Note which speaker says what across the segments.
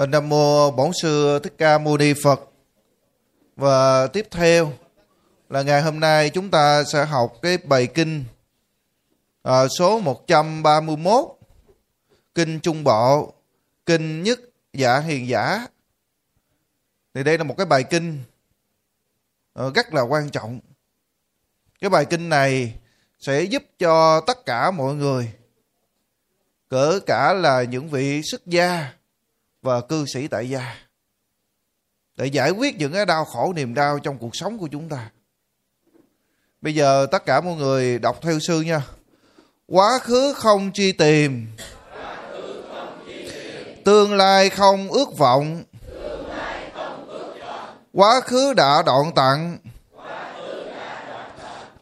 Speaker 1: Ờ, Nam mô Bổn sư Thích Ca Mâu Ni Phật. Và tiếp theo là ngày hôm nay chúng ta sẽ học cái bài kinh à, số 131 kinh Trung Bộ, kinh Nhất giả Hiền Giả. Thì đây là một cái bài kinh à, rất là quan trọng. Cái bài kinh này sẽ giúp cho tất cả mọi người cỡ cả là những vị xuất gia và cư sĩ tại gia, để giải quyết những cái đau khổ niềm đau trong cuộc sống của chúng ta. Bây giờ tất cả mọi người đọc theo sư nha. Quá khứ không truy tìm, tương lai không ước vọng. Quá khứ đã đoạn tặng,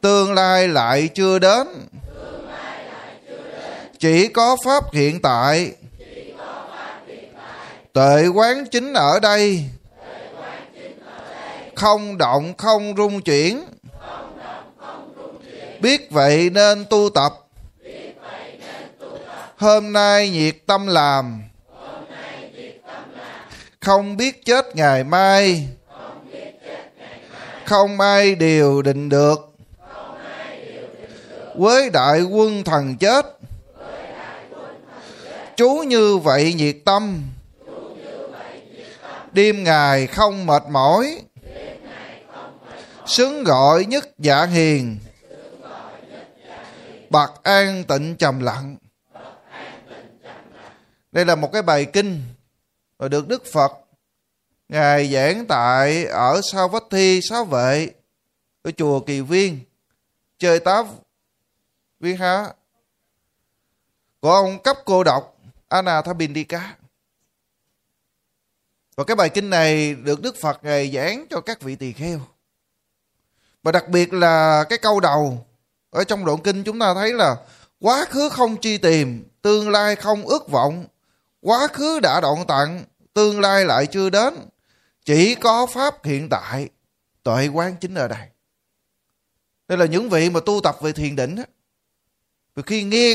Speaker 1: tương lai lại chưa đến. Chỉ có pháp hiện tại tuệ quán chính ở đây. Không động, không rung chuyển. Biết vậy nên tu tập. Hôm nay nhiệt tâm làm. Không biết chết ngày mai. Không ai điều định được. Với đại quân thần chết. Chú như vậy nhiệt tâm đêm ngày không mệt mỏi. Xứng gọi nhất dạ hiền. Bạc an tịnh trầm lặng. Đây là một cái bài kinh và được đức phật ngài giảng tại ở sao vách thi sáu vệ ở chùa kỳ viên. Chơi táp viên há. Của ông cấp cô độc Anathapindika và cái bài kinh này được Đức Phật ngài giảng cho các vị tỳ kheo. Và đặc biệt là cái câu đầu ở trong đoạn kinh chúng ta thấy là quá khứ không chi tìm, tương lai không ước vọng, quá khứ đã đoạn tặng, tương lai lại chưa đến, chỉ có pháp hiện tại, tuệ quán chính ở đây. Đây là những vị mà tu tập về thiền định. Và khi nghe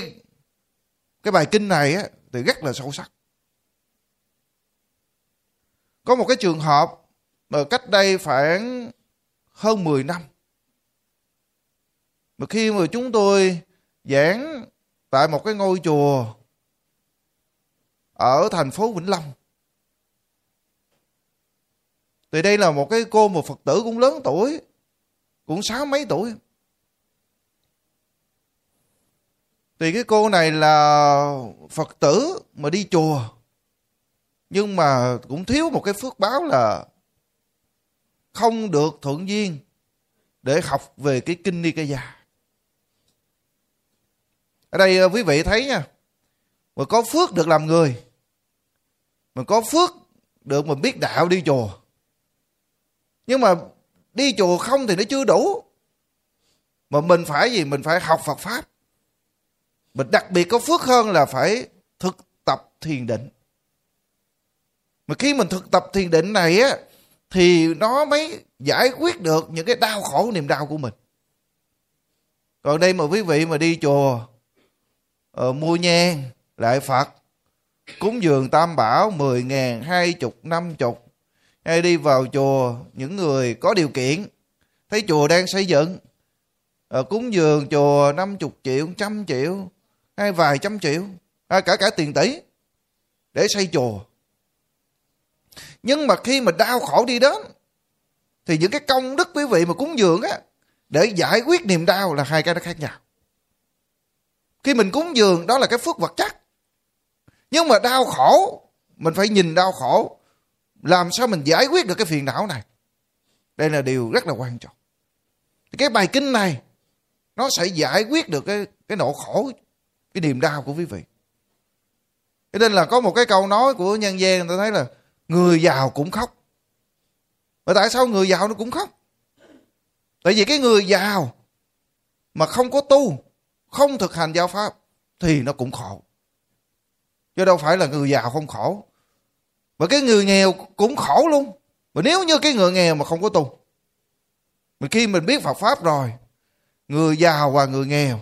Speaker 1: cái bài kinh này thì rất là sâu sắc. Có một cái trường hợp mà cách đây khoảng hơn 10 năm. Mà khi mà chúng tôi giảng tại một cái ngôi chùa ở thành phố Vĩnh Long. Thì đây là một cái cô một Phật tử cũng lớn tuổi, cũng sáu mấy tuổi. Thì cái cô này là Phật tử mà đi chùa nhưng mà cũng thiếu một cái phước báo là không được thuận duyên để học về cái kinh ni già ở đây ờ, quý vị thấy nha, mà có phước được làm người, mà có phước được mình biết đạo đi chùa. Nhưng mà đi chùa không thì nó chưa đủ. Mà mình phải gì? Mình phải học Phật pháp. Mình đặc biệt có phước hơn là phải thực tập thiền định mà khi mình thực tập thiền định này á thì nó mới giải quyết được những cái đau khổ niềm đau của mình. Còn đây mà quý vị mà đi chùa uh, mua nhang lại phật cúng dường tam bảo mười ngàn hai chục năm chục hay đi vào chùa những người có điều kiện thấy chùa đang xây dựng uh, cúng dường chùa năm chục triệu trăm triệu hay vài trăm triệu hay cả cả tiền tỷ để xây chùa nhưng mà khi mà đau khổ đi đến, thì những cái công đức quý vị mà cúng dường á, để giải quyết niềm đau là hai cái nó khác nhau. Khi mình cúng dường, đó là cái phước vật chất. Nhưng mà đau khổ, mình phải nhìn đau khổ, làm sao mình giải quyết được cái phiền não này? Đây là điều rất là quan trọng. Cái bài kinh này, nó sẽ giải quyết được cái cái nỗi khổ, cái niềm đau của quý vị. Cho nên là có một cái câu nói của nhân gian, người ta thấy là người giàu cũng khóc. Mà tại sao người giàu nó cũng khóc? Tại vì cái người giàu mà không có tu, không thực hành giáo pháp thì nó cũng khổ. Chứ đâu phải là người giàu không khổ. Mà cái người nghèo cũng khổ luôn. Mà nếu như cái người nghèo mà không có tu, mà khi mình biết Phật pháp rồi, người giàu và người nghèo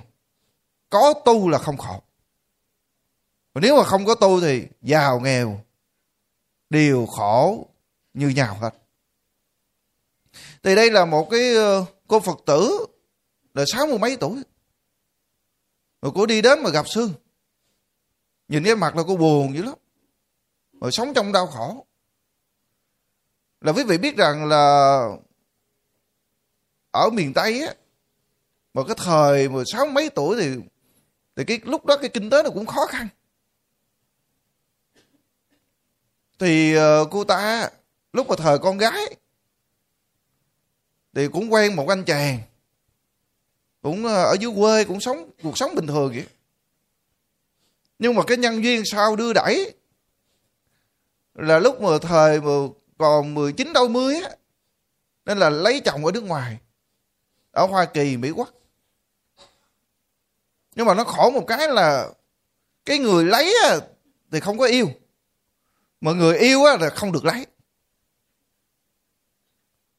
Speaker 1: có tu là không khổ. Mà nếu mà không có tu thì giàu nghèo đều khổ như nhau hết. Thì đây là một cái ờ, cô phật tử là sáu mươi mấy tuổi. Rồi cô đi đến mà gặp sương nhìn cái mặt là cô buồn dữ lắm. Rồi sống trong đau khổ. Là quý vị biết rằng là ở miền tây á, mà cái thời mà sáu mấy tuổi thì thì cái lúc đó cái kinh tế nó cũng khó khăn. Thì ờ, cô ta lúc mà thời con gái thì cũng quen một anh chàng. Cũng ờ, ở dưới quê cũng sống cuộc sống bình thường vậy. Nhưng mà cái nhân duyên sau đưa đẩy là lúc mà thời mà còn 19 đôi mươi á nên là lấy chồng ở nước ngoài ở Hoa Kỳ Mỹ Quốc. Nhưng mà nó khổ một cái là cái người lấy á, thì không có yêu mà người yêu á, là không được lấy.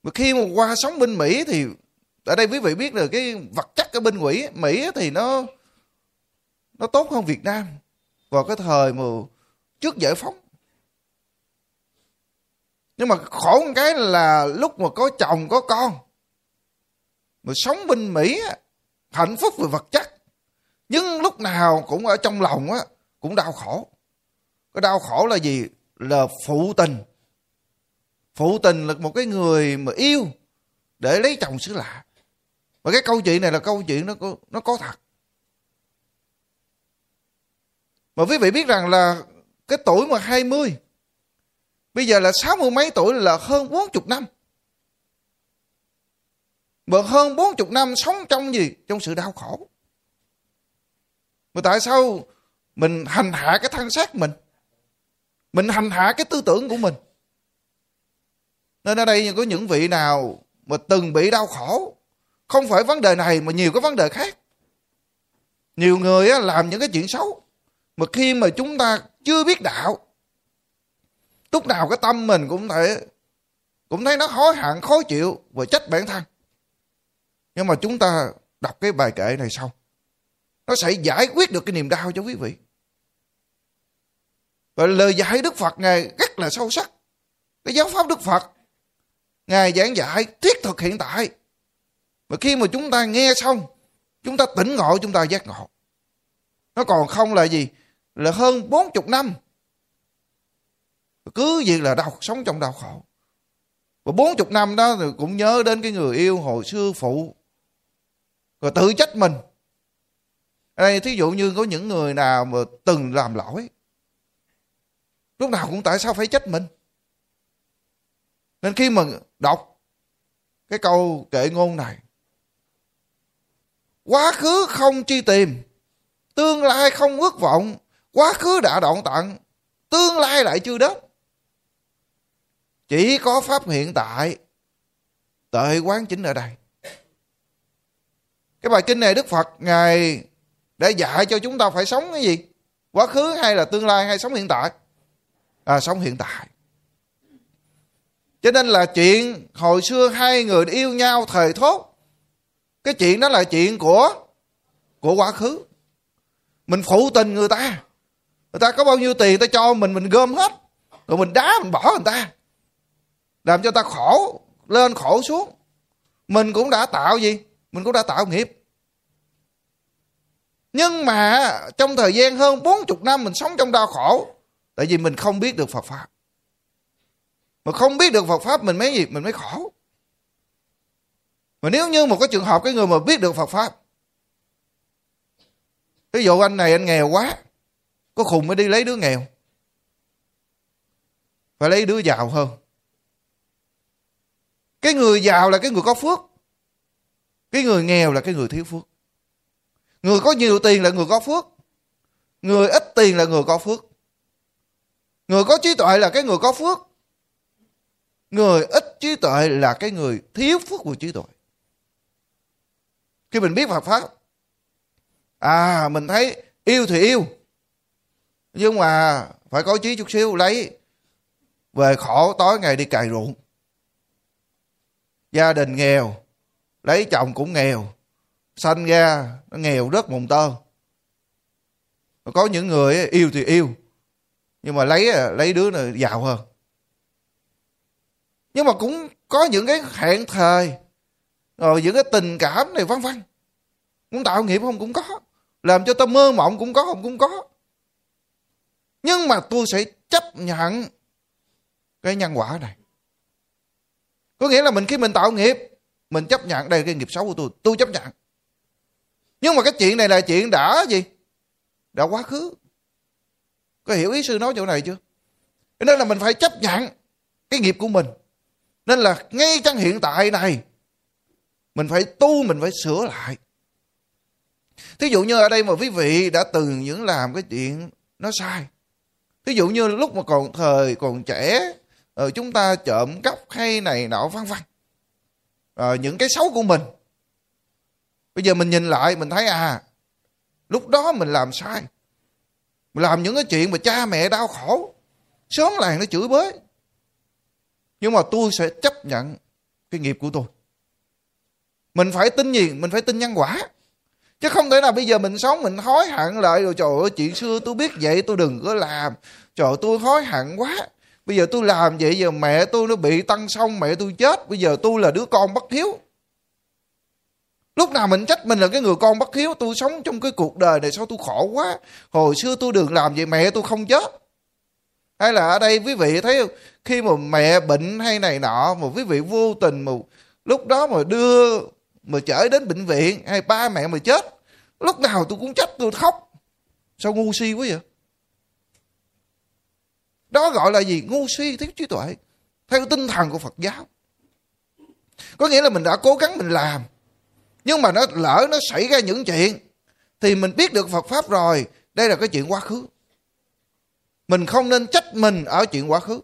Speaker 1: Mà khi mà qua sống bên Mỹ thì ở đây quý vị biết là cái vật chất ở bên Mỹ Mỹ thì nó nó tốt hơn Việt Nam vào cái thời mà trước giải phóng. Nhưng mà khổ một cái là lúc mà có chồng có con mà sống bên Mỹ hạnh phúc về vật chất nhưng lúc nào cũng ở trong lòng á cũng đau khổ. Cái đau khổ là gì? Là phụ tình. Phụ tình là một cái người mà yêu để lấy chồng xứ lạ. Và cái câu chuyện này là câu chuyện nó có, nó có thật. Mà quý vị biết rằng là cái tuổi mà 20 bây giờ là sáu mươi mấy tuổi là hơn bốn chục năm. Mà hơn bốn chục năm sống trong gì? Trong sự đau khổ. Mà tại sao mình hành hạ cái thân xác mình? Mình hành hạ cái tư tưởng của mình. Nên ở đây có những vị nào mà từng bị đau khổ, không phải vấn đề này mà nhiều cái vấn đề khác. Nhiều người làm những cái chuyện xấu, mà khi mà chúng ta chưa biết đạo, lúc nào cái tâm mình cũng thể, cũng thấy nó hối hận, khó chịu và trách bản thân. Nhưng mà chúng ta đọc cái bài kệ này xong nó sẽ giải quyết được cái niềm đau cho quý vị và lời dạy Đức Phật Ngài rất là sâu sắc. Cái giáo pháp Đức Phật, Ngài giảng dạy thiết thực hiện tại. Và khi mà chúng ta nghe xong, chúng ta tỉnh ngộ, chúng ta giác ngộ. Nó còn không là gì? Là hơn bốn chục năm. Cứ gì là đau, sống trong đau khổ. Và bốn chục năm đó thì cũng nhớ đến cái người yêu hồi xưa phụ. Rồi tự trách mình. Ở đây thí dụ như có những người nào mà từng làm lỗi lúc nào cũng tại sao phải trách mình? Nên khi mà đọc cái câu kệ ngôn này, quá khứ không chi tìm, tương lai không ước vọng, quá khứ đã đoạn tận tương lai lại chưa đến. Chỉ có pháp hiện tại tệ quán chính ở đây. Cái bài kinh này đức phật ngài đã dạy cho chúng ta phải sống cái gì? Quá khứ hay là tương lai hay sống hiện tại? À, sống hiện tại. Cho nên là chuyện hồi xưa hai người yêu nhau thời thốt cái chuyện đó là chuyện của của quá khứ. Mình phụ tình người ta. Người ta có bao nhiêu tiền ta cho mình mình gom hết. Rồi mình đá mình bỏ người ta. Làm cho ta khổ lên khổ xuống. Mình cũng đã tạo gì? Mình cũng đã tạo nghiệp. Nhưng mà trong thời gian hơn 40 năm mình sống trong đau khổ tại vì mình không biết được Phật Pháp. Mà không biết được Phật Pháp mình mới gì? Mình mới khổ. Mà nếu như một cái trường hợp cái người mà biết được Phật Pháp ví dụ anh này anh nghèo quá, có khùng mới đi lấy đứa nghèo, phải lấy đứa giàu hơn. Cái người giàu là cái người có phước, cái người nghèo là cái người thiếu phước. Người có nhiều tiền là người có phước, người ít tiền là người có phước. Người có trí tuệ là cái người có phước. Người ít trí tuệ là cái người thiếu phước của trí tuệ. Khi mình biết Phật Pháp, à mình thấy yêu thì yêu. Nhưng mà phải có trí chút xíu lấy về khổ tối ngày đi cày ruộng. Gia đình nghèo, lấy chồng cũng nghèo, sanh ra nó nghèo rất mùng tơ. Có những người yêu thì yêu, nhưng mà lấy lấy đứa này giàu hơn. Nhưng mà cũng có những cái hẹn thời, rồi những cái tình cảm này vân vân muốn tạo nghiệp không cũng có, làm cho ta mơ mộng cũng có, không cũng có. Nhưng mà tôi sẽ chấp nhận cái nhân quả này. Có nghĩa là mình khi mình tạo nghiệp, mình chấp nhận đây là cái nghiệp xấu của tôi tôi chấp nhận. Nhưng mà cái chuyện này là chuyện đã gì? Đã quá khứ có hiểu ý sư nói chỗ này chưa? Nên là mình phải chấp nhận cái nghiệp của mình. Nên là ngay trong hiện tại này mình phải tu mình phải sửa lại. Thí dụ như ở đây mà quý vị đã từng những làm cái chuyện nó sai. Thí dụ như lúc mà còn thời còn trẻ ờ, chúng ta trộm cắp hay này nọ vân vân. À, những cái xấu của mình. Bây giờ mình nhìn lại mình thấy à lúc đó mình làm sai làm những cái chuyện mà cha mẹ đau khổ, sớm làng nó chửi bới. Nhưng mà tôi sẽ chấp nhận cái nghiệp của tôi. Mình phải tin gì? Mình phải tin nhân quả. Chứ không thể nào bây giờ mình sống, mình hối hận lại rồi, trời ơi, chuyện xưa tôi biết vậy, tôi đừng có làm. Trời, tôi hối hận quá. Bây giờ tôi làm vậy, giờ mẹ tôi nó bị tăng xong mẹ tôi chết. Bây giờ tôi là đứa con bất hiếu lúc nào mình trách mình là cái người con bất hiếu, tôi sống trong cái cuộc đời này sao tôi khổ quá? Hồi xưa tôi đừng làm vậy, mẹ tôi không chết. Hay là ở đây quý vị thấy không? Khi mà mẹ bệnh hay này nọ, mà quý vị vô tình mà lúc đó mà đưa, mà chở đến bệnh viện, hay ba mẹ mà chết, lúc nào tôi cũng trách tôi khóc. Sao ngu si quá vậy? Đó gọi là gì? Ngu si, thiếu trí tuệ, theo tinh thần của phật giáo. Có nghĩa là mình đã cố gắng mình làm nhưng mà nó lỡ nó xảy ra những chuyện, thì mình biết được phật pháp rồi, đây là cái chuyện quá khứ. Mình không nên trách mình ở chuyện quá khứ.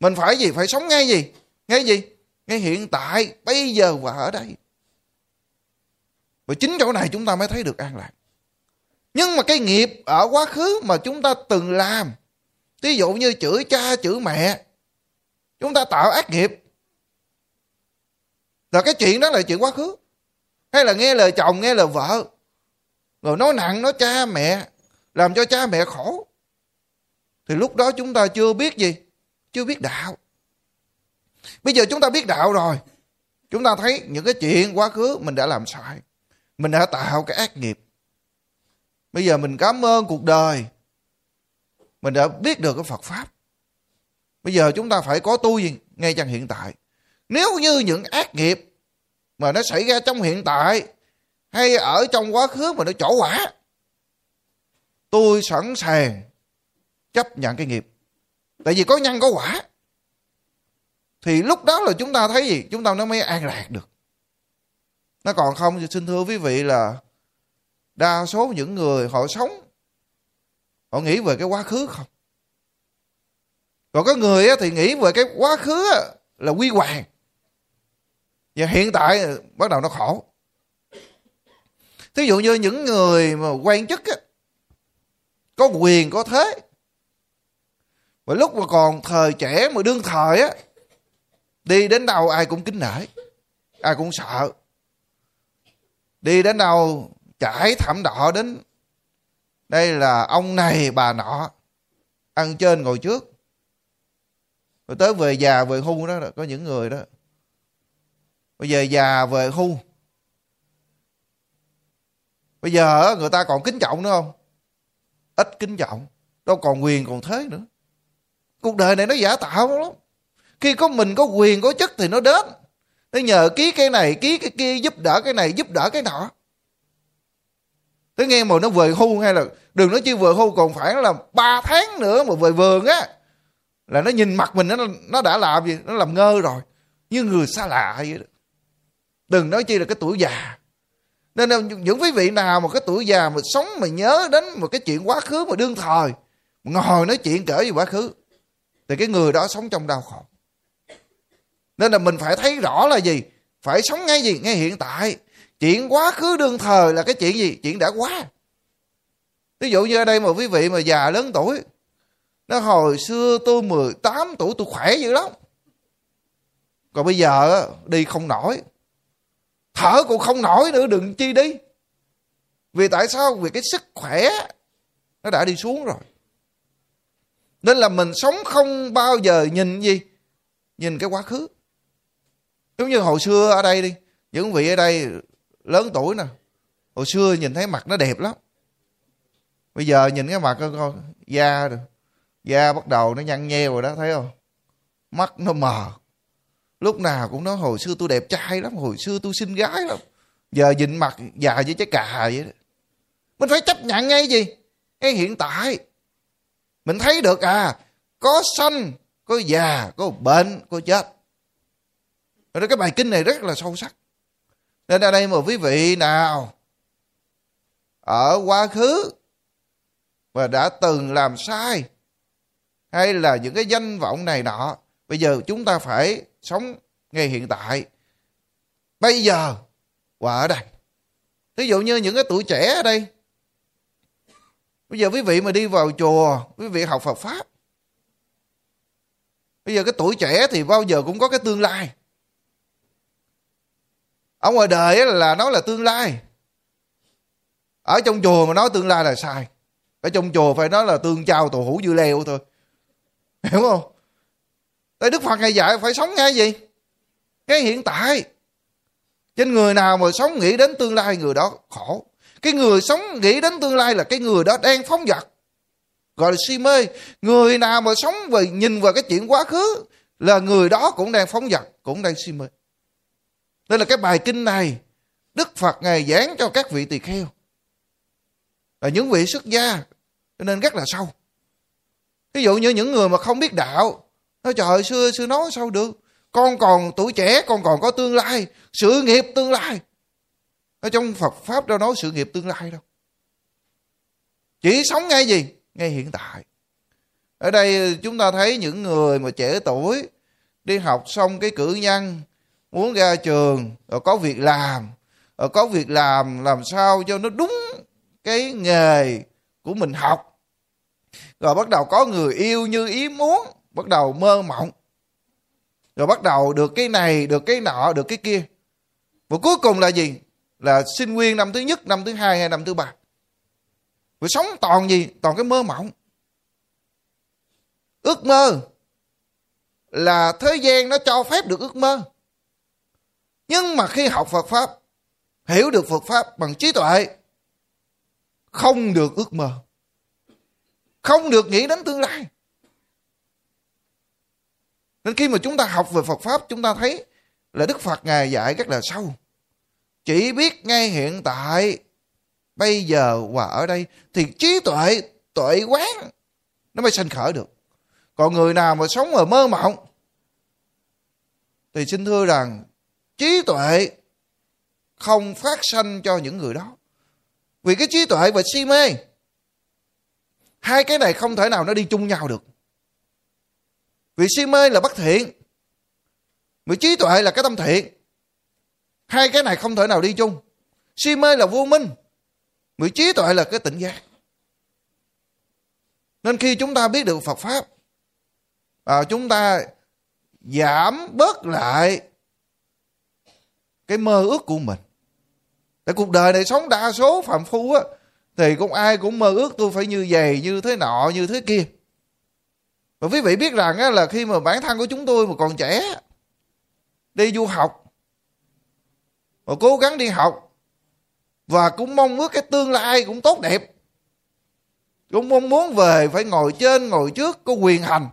Speaker 1: Mình phải gì? Phải sống ngay gì? Ngay gì? Ngay hiện tại, bây giờ và ở đây. Và chính chỗ này chúng ta mới thấy được an lạc. Nhưng mà cái nghiệp ở quá khứ mà chúng ta từng làm ví dụ như chửi cha, chửi mẹ, chúng ta tạo ác nghiệp là cái chuyện đó là chuyện quá khứ. Hay là nghe lời chồng, nghe lời vợ. Rồi nói nặng, nói cha mẹ, làm cho cha mẹ khổ. Thì lúc đó chúng ta chưa biết gì, chưa biết đạo. Bây giờ chúng ta biết đạo rồi, chúng ta thấy những cái chuyện quá khứ mình đã làm sai. Mình đã tạo cái ác nghiệp. Bây giờ mình cảm ơn cuộc đời. Mình đã biết được cái phật pháp. Bây giờ chúng ta phải có tu gì ngay trong hiện tại nếu như những ác nghiệp mà nó xảy ra trong hiện tại hay ở trong quá khứ mà nó trổ quả, tôi sẵn sàng chấp nhận cái nghiệp. Tại vì có nhân có quả, thì lúc đó là chúng ta thấy gì? Chúng ta nó mới an lạc được. Nó còn không thì xin thưa quý vị là đa số những người họ sống, họ nghĩ về cái quá khứ không? Còn có người thì nghĩ về cái quá khứ là quy hoàng và hiện tại bắt đầu nó khổ. Thí dụ như những người mà quan chức á, có quyền có thế và lúc mà còn thời trẻ mà đương thời á đi đến đâu ai cũng kính nể ai cũng sợ. Đi đến đâu trải thảm đỏ đến đây là ông này bà nọ ăn trên ngồi trước. Rồi tới về già về hưu đó có những người đó bây giờ già về hưu. Bây giờ người ta còn kính trọng nữa không? Ít kính trọng, đâu còn quyền còn thế nữa. Cuộc đời này nó giả tạo lắm. Khi có mình có quyền, có chức thì nó đến. Nó nhờ ký cái này, ký cái kia, giúp đỡ cái này, giúp đỡ cái nọ. Tới nghe mà nó về hưu hay là, đừng nói chi về hưu còn phải là ba tháng nữa mà về vườn á. Là nó nhìn mặt mình, nó nó đã làm gì? Nó làm ngơ rồi. Như người xa lạ vậy đó đừng nói chi là cái tuổi già. Nên những quý vị nào mà cái tuổi già mà sống mà nhớ đến một cái chuyện quá khứ mà đương thời ngồi nói chuyện kể về quá khứ, thì cái người đó sống trong đau khổ. Nên là mình phải thấy rõ là gì? Phải sống ngay gì? Ngay hiện tại. Chuyện quá khứ đương thời là cái chuyện gì? Chuyện đã quá ví dụ như ở đây mà quý vị mà già lớn tuổi, nó hồi xưa tôi 18 tuổi, tôi khỏe dữ lắm. Còn bây giờ đi không nổi thở cũng không nổi nữa, đừng chi đi. Vì tại sao? Vì cái sức khỏe nó đã đi xuống rồi. Nên là mình sống không bao giờ nhìn gì, nhìn cái quá khứ. Giống như hồi xưa ở đây đi, những vị ở đây lớn tuổi nè, hồi xưa nhìn thấy mặt nó đẹp lắm. Bây giờ nhìn cái mặt con da rồi, da bắt đầu nó nhăn nheo rồi đó, thấy không? Mắt nó mờ lúc nào cũng nói, hồi xưa tôi đẹp trai lắm, hồi xưa tôi xinh gái lắm. Giờ nhìn mặt già với trái cà vậy đó. Mình phải chấp nhận ngay gì? Cái hiện tại. Mình thấy được à có sanh, có già, có bệnh, có chết. Rồi cái bài kinh này rất là sâu sắc. Nên ở đây mà quý vị nào ở quá khứ và đã từng làm sai, hay là những cái danh vọng này nọ bây giờ chúng ta phải sống ngay hiện tại. Bây giờ và ở đây. Ví dụ như những cái tuổi trẻ ở đây. Bây giờ quý vị mà đi vào chùa, quý vị học Phật pháp. Bây giờ cái tuổi trẻ thì bao giờ cũng có cái tương lai. Ở ngoài đời là nói là tương lai. Ở trong chùa mà nói tương lai là sai. Ở trong chùa phải nói là tương trao tù hủ dư leo thôi. Hiểu không? Tại đức phật ngày dạy phải sống ngay gì? Cái hiện tại. Trên người nào mà sống nghĩ đến tương lai người đó khổ. Cái người sống nghĩ đến tương lai là cái người đó đang phóng dật gọi là si mê. Người nào mà sống và nhìn vào cái chuyện quá khứ là người đó cũng đang phóng dật cũng đang si mê. Đây là cái bài kinh này đức phật ngài giảng cho các vị tỳ kheo. Là những vị xuất gia, cho nên rất là sâu. Ví dụ như những người mà không biết đạo nói, trời xưa xưa nói sao được? Con còn tuổi trẻ, con còn có tương lai, sự nghiệp tương lai. Ở trong Phật pháp đâu nói sự nghiệp tương lai đâu. Chỉ sống ngay gì? Ngay hiện tại. Ở đây chúng ta thấy những người mà trẻ tuổi đi học xong cái cử nhân, muốn ra trường, rồi có việc làm, rồi có việc làm làm sao cho nó đúng cái nghề của mình học. Rồi bắt đầu có người yêu như ý muốn bắt đầu mơ mộng. Rồi bắt đầu được cái này, được cái nọ, được cái kia. Và cuối cùng là gì? Là sinh viên năm thứ nhất, năm thứ hai hay năm thứ ba? Và sống toàn gì? Toàn cái mơ mộng. Ước mơ là thế gian nó cho phép được ước mơ. Nhưng mà khi học Phật Pháp, hiểu được Phật Pháp bằng trí tuệ, không được ước mơ. Không được nghĩ đến tương lai nên khi mà chúng ta học về Phật Pháp chúng ta thấy là Đức Phật Ngài dạy rất là sâu. Chỉ biết ngay hiện tại, bây giờ và ở đây thì trí tuệ, tuệ quán nó mới sanh khởi được. Còn người nào mà sống ở mơ mộng thì xin thưa rằng trí tuệ không phát sanh cho những người đó. Vì cái trí tuệ và si mê hai cái này không thể nào nó đi chung nhau được. Vì si mê là bất thiện. Vì trí tuệ là cái tâm thiện. Hai cái này không thể nào đi chung. Si mê là vô minh. Vì trí tuệ là cái tỉnh giác. Nên khi chúng ta biết được Phật Pháp, à, chúng ta giảm bớt lại cái mơ ước của mình. Tại cuộc đời này sống đa số phạm phu á, thì cũng ai cũng mơ ước tôi phải như vậy, như thế nọ, như thế kia. Và quý vị biết rằng là khi mà bản thân của chúng tôi mà còn trẻ, đi du học, và cố gắng đi học, và cũng mong ước cái tương lai cũng tốt đẹp. Cũng mong muốn về phải ngồi trên, ngồi trước, có quyền hành.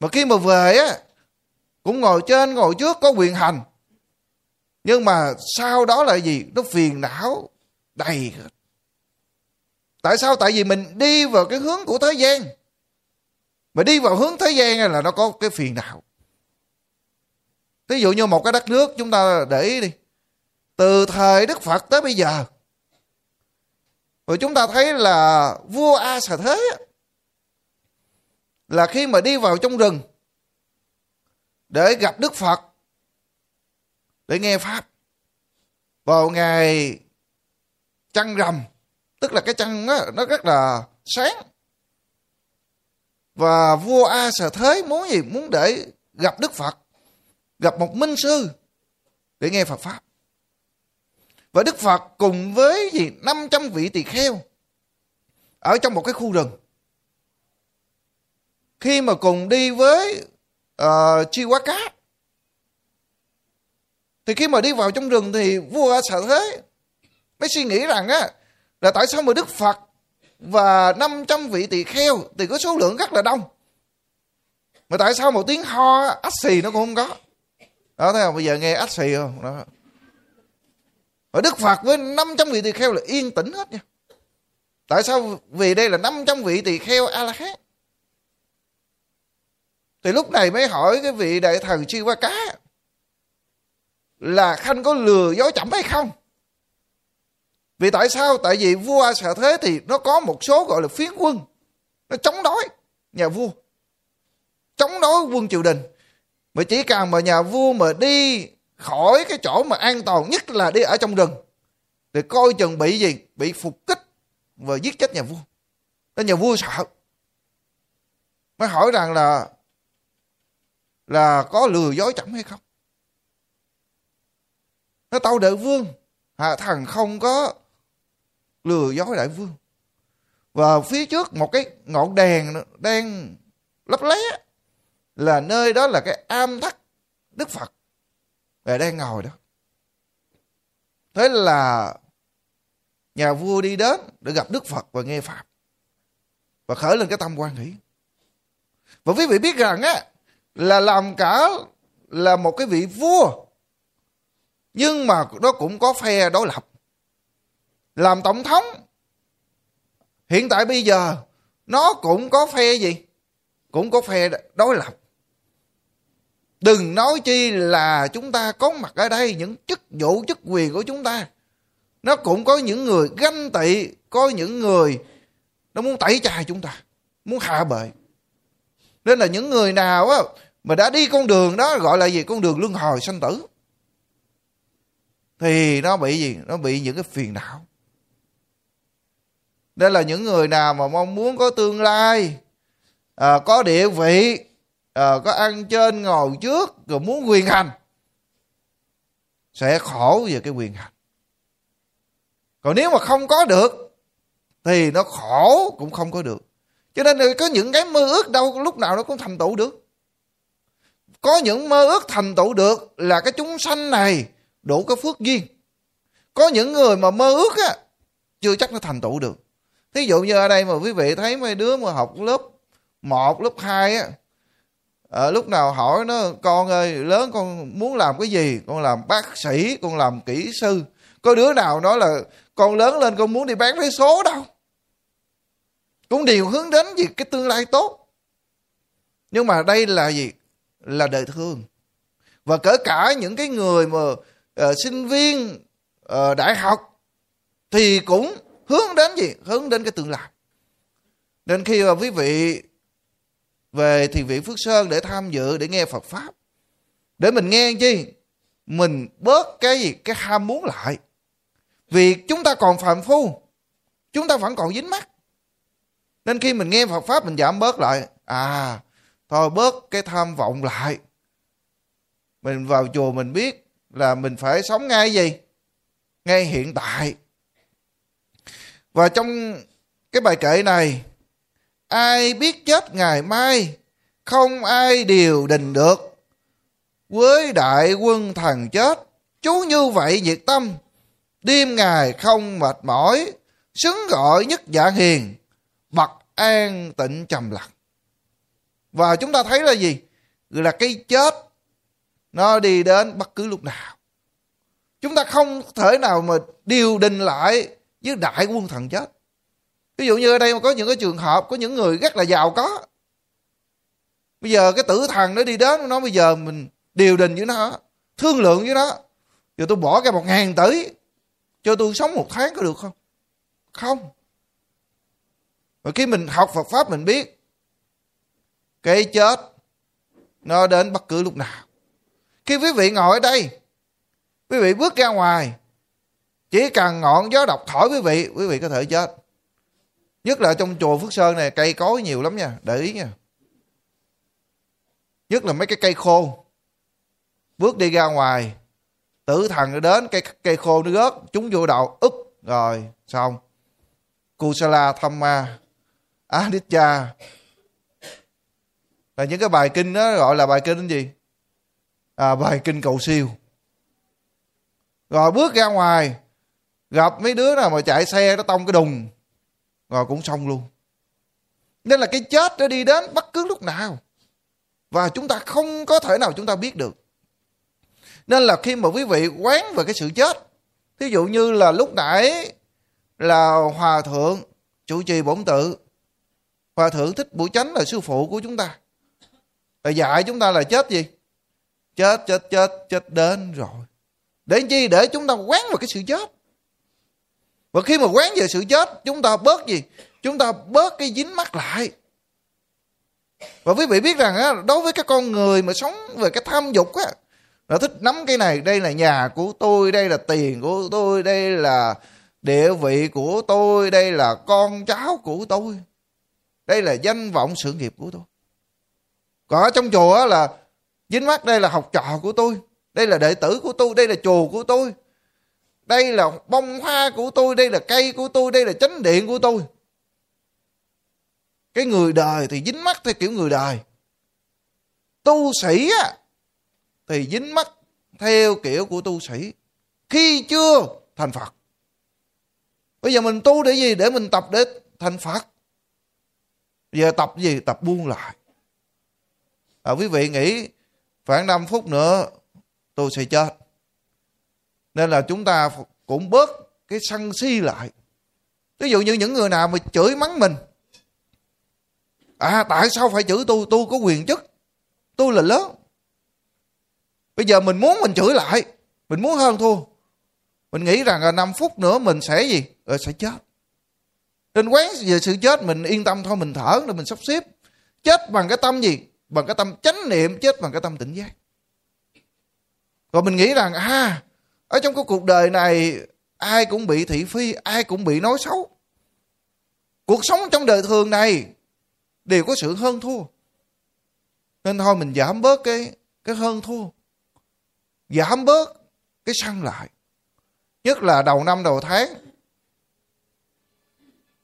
Speaker 1: Mà khi mà về á, cũng ngồi trên, ngồi trước, có quyền hành. Nhưng mà sau đó là gì? Nó phiền não đầy Tại sao? Tại vì mình đi vào cái hướng của thế gian. Mà đi vào hướng thế gian là nó có cái phiền não. Ví dụ như một cái đất nước chúng ta để ý đi. Từ thời Đức Phật tới bây giờ. Rồi chúng ta thấy là vua A Xà Thế là khi mà đi vào trong rừng để gặp Đức Phật để nghe Pháp vào ngày trăng rằm tức là cái trăng đó, nó rất là sáng và vua A Sở Thế muốn gì? Muốn để gặp Đức Phật, gặp một minh sư để nghe Phật Pháp. Và Đức Phật cùng với gì 500 vị tỳ kheo ở trong một cái khu rừng. Khi mà cùng đi với uh, chi quá cá thì khi mà đi vào trong rừng thì vua a sợ thế mới suy nghĩ rằng á là tại sao mà đức phật và 500 vị tỳ kheo thì có số lượng rất là đông. Mà tại sao một tiếng ho, ách xì nó cũng không có? Đó, thấy không? Bây giờ nghe ách xì không? Đó. Và Đức Phật với 500 vị tỳ kheo là yên tĩnh hết nha. Tại sao? Vì đây là 500 vị tỳ kheo a la hán thì lúc này mới hỏi cái vị đại thần chi qua cá là khanh có lừa dối chậm hay không? Vì tại sao? Tại vì vua a sợ thế thì nó có một số gọi là phiến quân. Nó chống đối nhà vua. Chống đối quân triều đình. Mà chỉ cần mà nhà vua mà đi khỏi cái chỗ mà an toàn nhất là đi ở trong rừng, thì coi chừng bị gì? Bị phục kích và giết chết nhà vua. Nên nhà vua sợ. Mới hỏi rằng là là có lừa dối chẳng hay không? Nó tâu đợi vương, hạ thần không có lừa dối đại vương. Và phía trước một cái ngọn đèn đang lấp lé là nơi đó là cái am thất đức phật. Và đang ngồi đó. Thế là nhà vua đi đến để gặp đức phật và nghe pháp và khởi lên cái tâm quan hỷ. Và quý vị biết rằng á, là làm cả là một cái vị vua, nhưng mà nó cũng có phe đối lập làm tổng thống. Hiện tại bây giờ, nó cũng có phe gì? Cũng có phe đối lập. Đừng nói chi là chúng ta có mặt ở đây, những chức vụ, chức quyền của chúng ta. Nó cũng có những người ganh tị, có những người nó muốn tẩy chay chúng ta, muốn hạ bệ. Nên là những người nào á, mà đã đi con đường đó, gọi là gì? Con đường luân hồi sanh tử. Thì nó bị gì? Nó bị những cái phiền não đây là những người nào mà mong muốn có tương lai? À, có địa vị à, có ăn trên ngồi trước rồi muốn quyền hành sẽ khổ về cái quyền hành. Còn nếu mà không có được thì nó khổ cũng không có được. Cho nên có những cái mơ ước đâu lúc nào nó cũng thành tựu được. Có những mơ ước thành tựu được là cái chúng sanh này đủ cái phước duyên. Có những người mà mơ ước á chưa chắc nó thành tựu được thí dụ như ở đây mà quý vị thấy mấy đứa mà học lớp 1, lớp 2 á à, lúc nào hỏi nó con ơi lớn con muốn làm cái gì? Con làm bác sĩ con làm kỹ sư. Có đứa nào nói là con lớn lên con muốn đi bán vé số đâu. Cũng đều hướng đến gì cái tương lai tốt. Nhưng mà đây là gì? Là đời thương. Và kể cả những cái người mà uh, sinh viên uh, đại học thì cũng hướng đến gì hướng đến cái tương lai nên khi mà quý vị về thiền viện Phước Sơn để tham dự để nghe Phật Pháp. Để mình nghe chi? Mình bớt cái gì? Cái ham muốn lại. Vì chúng ta còn phạm phu. Chúng ta vẫn còn dính mắt. Nên khi mình nghe Phật Pháp mình giảm bớt lại. À, thôi bớt cái tham vọng lại. Mình vào chùa mình biết là mình phải sống ngay gì? Ngay hiện tại. Và trong cái bài kệ này, ai biết chết ngày mai, không ai điều đình được. Với đại quân thần chết, chú như vậy nhiệt tâm. Đêm ngày không mệt mỏi, xứng gọi nhất dạ hiền bậc an tịnh trầm lặng. Và chúng ta thấy là gì? Là cái chết, nó đi đến bất cứ lúc nào. Chúng ta không thể nào mà điều đình lại với đại quân thần chết. Ví dụ như ở đây mà có những cái trường hợp, có những người rất là giàu có. Bây giờ cái tử thần nó đi đến, nó bây giờ mình điều đình với nó, thương lượng với nó. Giờ tôi bỏ cái một ngàn tỷ, cho tôi sống một tháng có được không? Không. Và khi mình học Phật pháp mình biết, cái chết nó đến bất cứ lúc nào. Khi quý vị ngồi ở đây, quý vị bước ra ngoài chỉ cần ngọn gió độc thổi quý vị quý vị có thể chết. Nhất là trong chùa Phước Sơn này cây cối nhiều lắm nha để ý nha. Nhất là mấy cái cây khô. Bước đi ra ngoài tử thần đến cây cây khô nó rớt chúng vô đầu úp rồi xong. Kusala thamma aditya. Là những cái bài kinh đó gọi là bài kinh gì? À, bài kinh cầu siêu. Rồi bước ra ngoài gặp mấy đứa nào mà chạy xe nó tông cái đùng, rồi cũng xong luôn. Nên là cái chết nó đi đến bất cứ lúc nào. Và chúng ta không có thể nào chúng ta biết được. Nên là khi mà quý vị quán về cái sự chết, thí dụ như là lúc nãy là hòa thượng chủ trì bổn tự, hòa thượng thích bụi chánh là sư phụ của chúng ta. Là dạy chúng ta là chết gì? Chết chết chết chết đến rồi. Để chi để chúng ta quán vào cái sự chết và khi mà quán về sự chết chúng ta bớt gì? Chúng ta bớt cái dính mắc lại. Và quý vị biết rằng á, đối với các con người mà sống về cái tham dục á nó thích nắm cái này đây là nhà của tôi đây là tiền của tôi đây là địa vị của tôi đây là con cháu của tôi đây là danh vọng sự nghiệp của tôi. Còn ở trong chùa là dính mắt đây là học trò của tôi đây là đệ tử của tôi đây là chùa của tôi đây là bông hoa của tôi đây là cây của tôi đây là chánh điện của tôi. Cái người đời thì dính mắt theo kiểu người đời. Tu sĩ á thì dính mắt theo kiểu của tu sĩ. Khi chưa thành phật. Bây giờ mình tu để gì? Để mình tập để thành phật. Giờ tập gì? Tập buông lại. À, quý vị nghĩ khoảng 5 phút nữa tôi sẽ chết nên là chúng ta cũng bớt cái sân si lại. Ví dụ như những người nào mà chửi mắng mình à tại sao phải chửi tôi? Tôi có quyền chức. Tôi là lớn bây giờ mình muốn mình chửi lại, mình muốn hơn thua. Mình nghĩ rằng là 5 phút nữa mình sẽ gì? Rồi sẽ chết. Nên quán về sự chết, mình yên tâm thôi, mình thở rồi mình sắp xếp. Chết bằng cái tâm gì? Bằng cái tâm chánh niệm, chết bằng cái tâm tỉnh giác. Rồi mình nghĩ rằng à ở trong cái cuộc đời này ai cũng bị thị phi ai cũng bị nói xấu. Cuộc sống trong đời thường này đều có sự hơn thua. Nên thôi mình giảm bớt cái cái hơn thua. Giảm bớt cái săn lại. Nhất là đầu năm đầu tháng.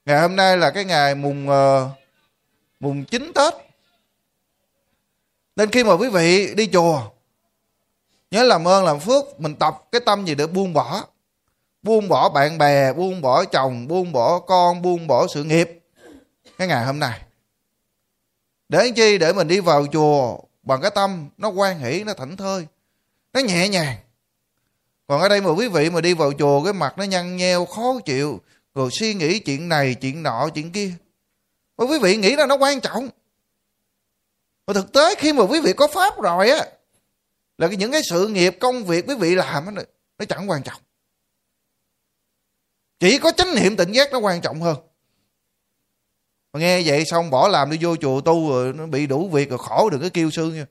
Speaker 1: Ngày hôm nay là cái ngày mùng uh, mùng 9 Tết. Nên khi mà quý vị đi chùa nhớ làm ơn, làm phước. Mình tập cái tâm gì để buông bỏ. Buông bỏ bạn bè, buông bỏ chồng, buông bỏ con, buông bỏ sự nghiệp. Cái ngày hôm nay. Để chi? Để mình đi vào chùa. Bằng cái tâm nó quan hỷ, nó thảnh thơi. Nó nhẹ nhàng. Còn ở đây mà quý vị mà đi vào chùa, cái mặt nó nhăn nheo, khó chịu. Rồi suy nghĩ chuyện này, chuyện nọ, chuyện kia. Mà quý vị nghĩ là nó quan trọng. Mà thực tế khi mà quý vị có pháp rồi á là những cái sự nghiệp công việc quý vị làm nó, nó chẳng quan trọng. Chỉ có chánh niệm tỉnh giác nó quan trọng hơn. Mà nghe vậy xong bỏ làm đi vô chùa tu rồi nó bị đủ việc rồi khổ đừng có kêu sư nha.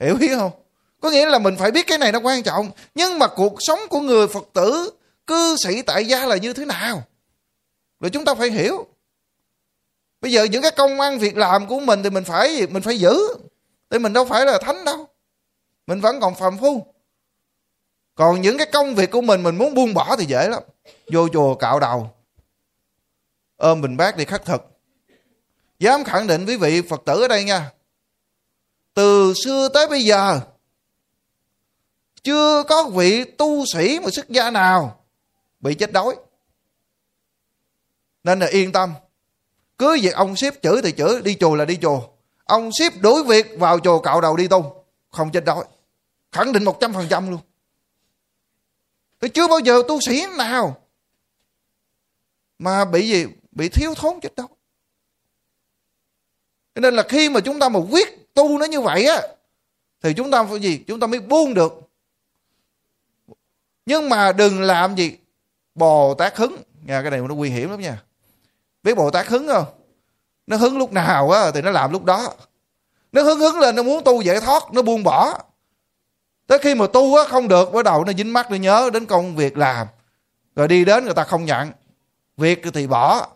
Speaker 1: Hiểu biết không? Có nghĩa là mình phải biết cái này nó quan trọng. Nhưng mà cuộc sống của người phật tử cư sĩ tại gia là như thế nào? Rồi chúng ta phải hiểu. Bây giờ những cái công ăn việc làm của mình thì mình phải mình phải giữ. Thì mình đâu phải là thánh đâu mình vẫn còn phàm phu. Còn những cái công việc của mình mình muốn buông bỏ thì dễ lắm. Vô chùa cạo đầu. Ôm bình bát đi khắc thực. Dám khẳng định quý vị phật tử ở đây nha. Từ xưa tới bây giờ, chưa có vị tu sĩ mà xuất gia nào bị chết đói. Nên là yên tâm. Cứ việc ông ship chửi thì chửi đi chùa là đi chùa. Ông ship đuổi việc vào chùa cạo đầu đi tu, không chết đói khẳng định một trăm phần trăm luôn. Tôi chưa bao giờ tu sĩ nào mà bị gì? Bị thiếu thốn chết đâu cho nên là khi mà chúng ta mà quyết tu nó như vậy á, thì chúng ta phải gì? Chúng ta mới buông được. Nhưng mà đừng làm gì? Bồ tát hứng. Nha cái này nó nguy hiểm lắm nha. Biết bồ tát hứng không? Nó hứng lúc nào á thì nó làm lúc đó. Nó hứng hứng lên, nó muốn tu giải thoát, nó buông bỏ tới khi mà tu á, không được, bắt đầu nó dính mắt, nó nhớ đến công việc làm. Rồi đi đến người ta không nhận. Việc thì bỏ.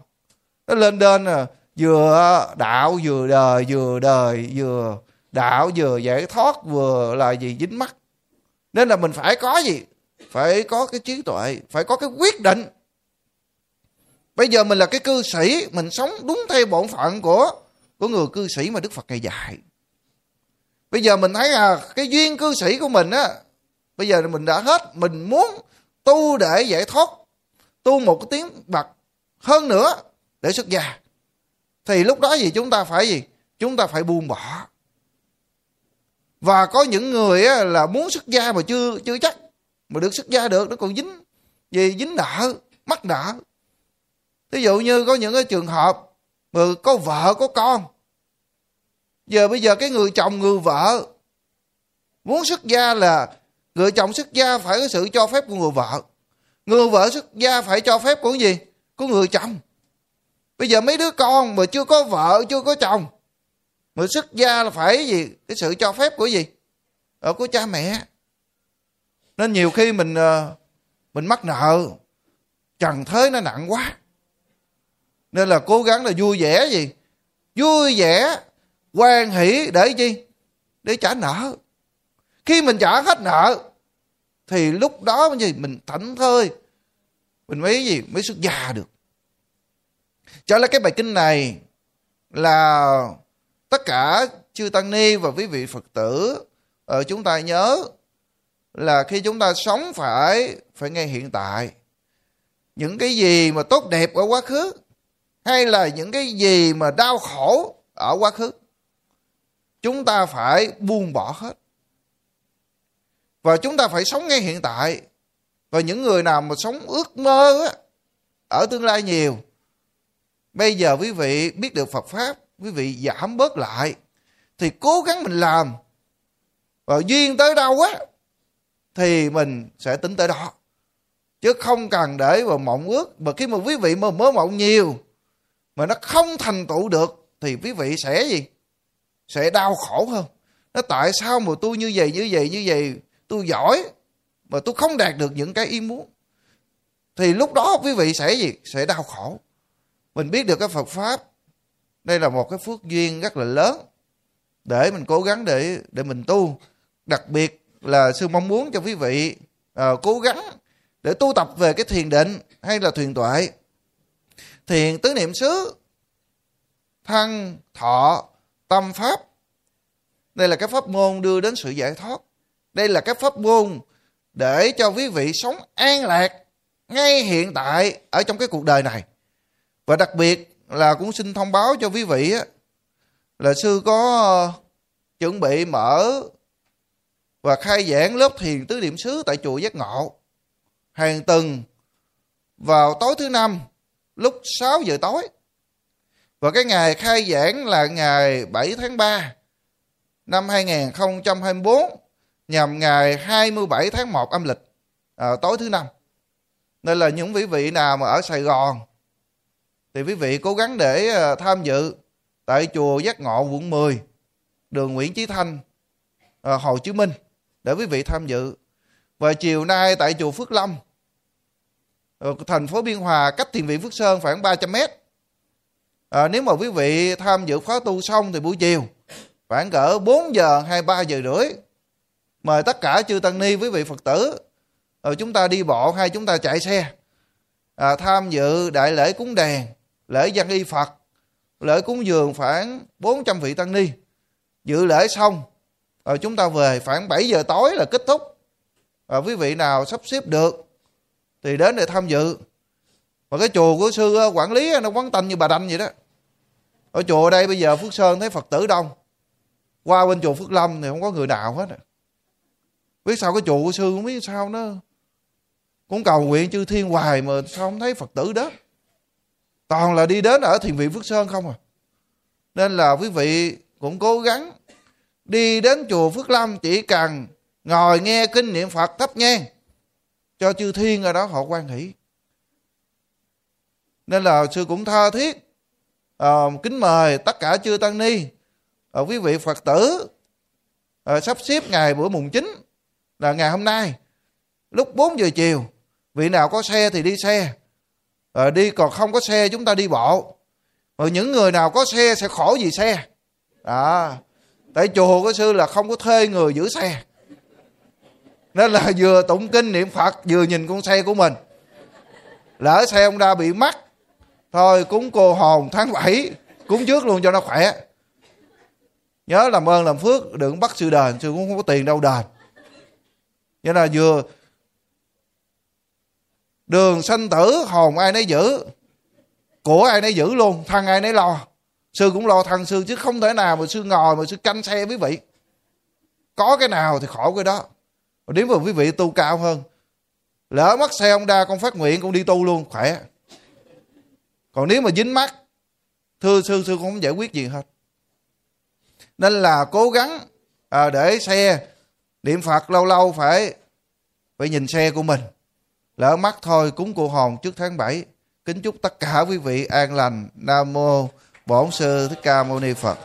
Speaker 1: Nó lên đên à vừa đạo, vừa đời vừa đời, vừa đạo, vừa giải thoát, vừa là gì, dính mắt. Nên là mình phải có gì? Phải có cái trí tuệ, phải có cái quyết định. Bây giờ mình là cái cư sĩ, mình sống đúng theo bổn phận của của người cư sĩ mà đức phật ngày dạy bây giờ mình thấy à cái duyên cư sĩ của mình á bây giờ mình đã hết mình muốn tu để giải thoát tu một cái tiếng bậc hơn nữa để xuất gia. Thì lúc đó gì chúng ta phải gì? Chúng ta phải buông bỏ. Và có những người á, là muốn xuất gia mà chưa chưa chắc mà được xuất gia được nó còn dính gì? Dính nợ mắc nợ. Ví dụ như có những cái trường hợp mà có vợ có con giờ bây giờ cái người chồng người vợ muốn xuất gia là người chồng xuất gia phải có sự cho phép của người vợ. Người vợ xuất gia phải cho phép của gì? Của người chồng. Bây giờ mấy đứa con mà chưa có vợ, chưa có chồng, mà xuất gia là phải gì? Cái sự cho phép của gì? Ở của cha mẹ. Nên nhiều khi mình ờ, mình mắc nợ, trần thế nó nặng quá. Nên là cố gắng là vui vẻ gì? Vui vẻ quan hỷ để chi? Để trả nợ. Khi mình trả hết nợ, thì lúc đó gì? Mình thảnh thơi. Mình mới gì? Mới xuất gia được. Cho nên cái bài kinh này là tất cả chư tăng ni và quý vị phật tử ở chúng ta nhớ là khi chúng ta sống phải phải ngay hiện tại. Những cái gì mà tốt đẹp ở quá khứ, hay là những cái gì mà đau khổ ở quá khứ chúng ta phải buông bỏ hết. Và chúng ta phải sống ngay hiện tại. Và những người nào mà sống ước mơ á, ở tương lai nhiều bây giờ quý vị biết được phật pháp quý vị giảm bớt lại thì cố gắng mình làm. Và duyên tới đâu á thì mình sẽ tính tới đó. Chứ không cần để vào mộng ước. Mà khi mà quý vị mà mơ mộng nhiều mà nó không thành tựu được thì quý vị sẽ gì? Sẽ đau khổ hơn. Nó tại sao mà tôi như vậy như vậy như vậy? Tôi giỏi mà tôi không đạt được những cái ý muốn. Thì lúc đó quý vị sẽ gì? Sẽ đau khổ. Mình biết được cái phật pháp đây là một cái phước duyên rất là lớn để mình cố gắng để để mình tu. Đặc biệt là sư mong muốn cho quý vị uh, cố gắng để tu tập về cái thiền định hay là thiền tuệ. Thiền tứ niệm xứ thăng thọ tâm pháp. Đây là cái pháp môn đưa đến sự giải thoát. Đây là cái pháp môn để cho quý vị sống an lạc ngay hiện tại ở trong cái cuộc đời này. Và đặc biệt là cũng xin thông báo cho quý vị là sư có ờ, chuẩn bị mở và khai giảng lớp thiền tứ điểm xứ tại chùa Giác Ngộ hàng tuần vào tối thứ năm lúc 6 giờ tối. Và cái ngày khai giảng là ngày 7 tháng 3 năm 2024 nhằm ngày 27 tháng 1 âm lịch à, tối thứ năm. Nên là những quý vị nào mà ở Sài Gòn thì quý vị cố gắng để à, tham dự tại chùa Giác Ngộ quận 10 đường Nguyễn Chí Thanh à, Hồ Chí Minh để quý vị tham dự. Và chiều nay tại chùa Phước Lâm ờ, thành phố Biên Hòa cách thiền viện Phước Sơn khoảng 300 mét. À, nếu mà quý vị tham dự khóa tu xong thì buổi chiều khoảng cỡ 4 giờ hay 3 giờ rưỡi mời tất cả chư tăng ni quý vị Phật tử rồi chúng ta đi bộ hay chúng ta chạy xe à, tham dự đại lễ cúng đèn lễ dân y Phật lễ cúng dường khoảng 400 vị tăng ni. Dự lễ xong rồi chúng ta về khoảng 7 giờ tối là kết thúc. À, quý vị nào sắp xếp được thì đến để tham dự mà cái chùa của sư ờ, quản lý nó quán tanh như bà đanh vậy đó. Ở chùa đây bây giờ phước sơn thấy phật tử đông. Qua bên chùa phước lâm thì không có người nào hết à. biết sao cái chùa của sư không biết sao nó cũng cầu nguyện chư thiên hoài mà sao không thấy phật tử đó. Toàn là đi đến ở thiền viện phước sơn không à. Nên là quý vị cũng cố gắng đi đến chùa phước lâm chỉ cần ngồi nghe kinh niệm phật thấp nhang cho chư thiên ở đó họ quan hỷ nên là sư cũng tha thiết. À, kính mời tất cả chư tăng ni. À, quý vị phật tử à, sắp xếp ngày bữa mùng chín là ngày hôm nay. Lúc 4 giờ chiều vị nào có xe thì đi xe. À, đi còn không có xe chúng ta đi bộ. Rồi những người nào có xe sẽ khổ gì xe. À tại chùa của sư là không có thuê người giữ xe. Nên là vừa tụng kinh niệm phật vừa nhìn con xe của mình. Lỡ xe ông ra bị mắc thôi, cúng cô hồn tháng 7 cúng trước luôn cho nó khỏe. Nhớ làm ơn, làm phước, đừng bắt sư đền sư cũng không có tiền đâu đền. Cho là vừa đường sanh tử, hồn ai nấy giữ, của ai nấy giữ luôn, thân ai nấy lo. Sư cũng lo thân sư, chứ không thể nào mà sư ngồi mà sư canh xe quý vị. Có cái nào thì khổ cái đó. Nếu mà quý vị tu cao hơn, lỡ mất xe ông đa, con phát nguyện, con đi tu luôn, khỏe còn nếu mà dính mắt thưa sư sư không giải quyết gì hết. Nên là cố gắng à, để xe niệm phật lâu lâu phải phải nhìn xe của mình. Lỡ mắt thôi cúng cụ hồn trước tháng 7 kính chúc tất cả quý vị an lành. Nam mô bổn sư thích ca mâu ni phật.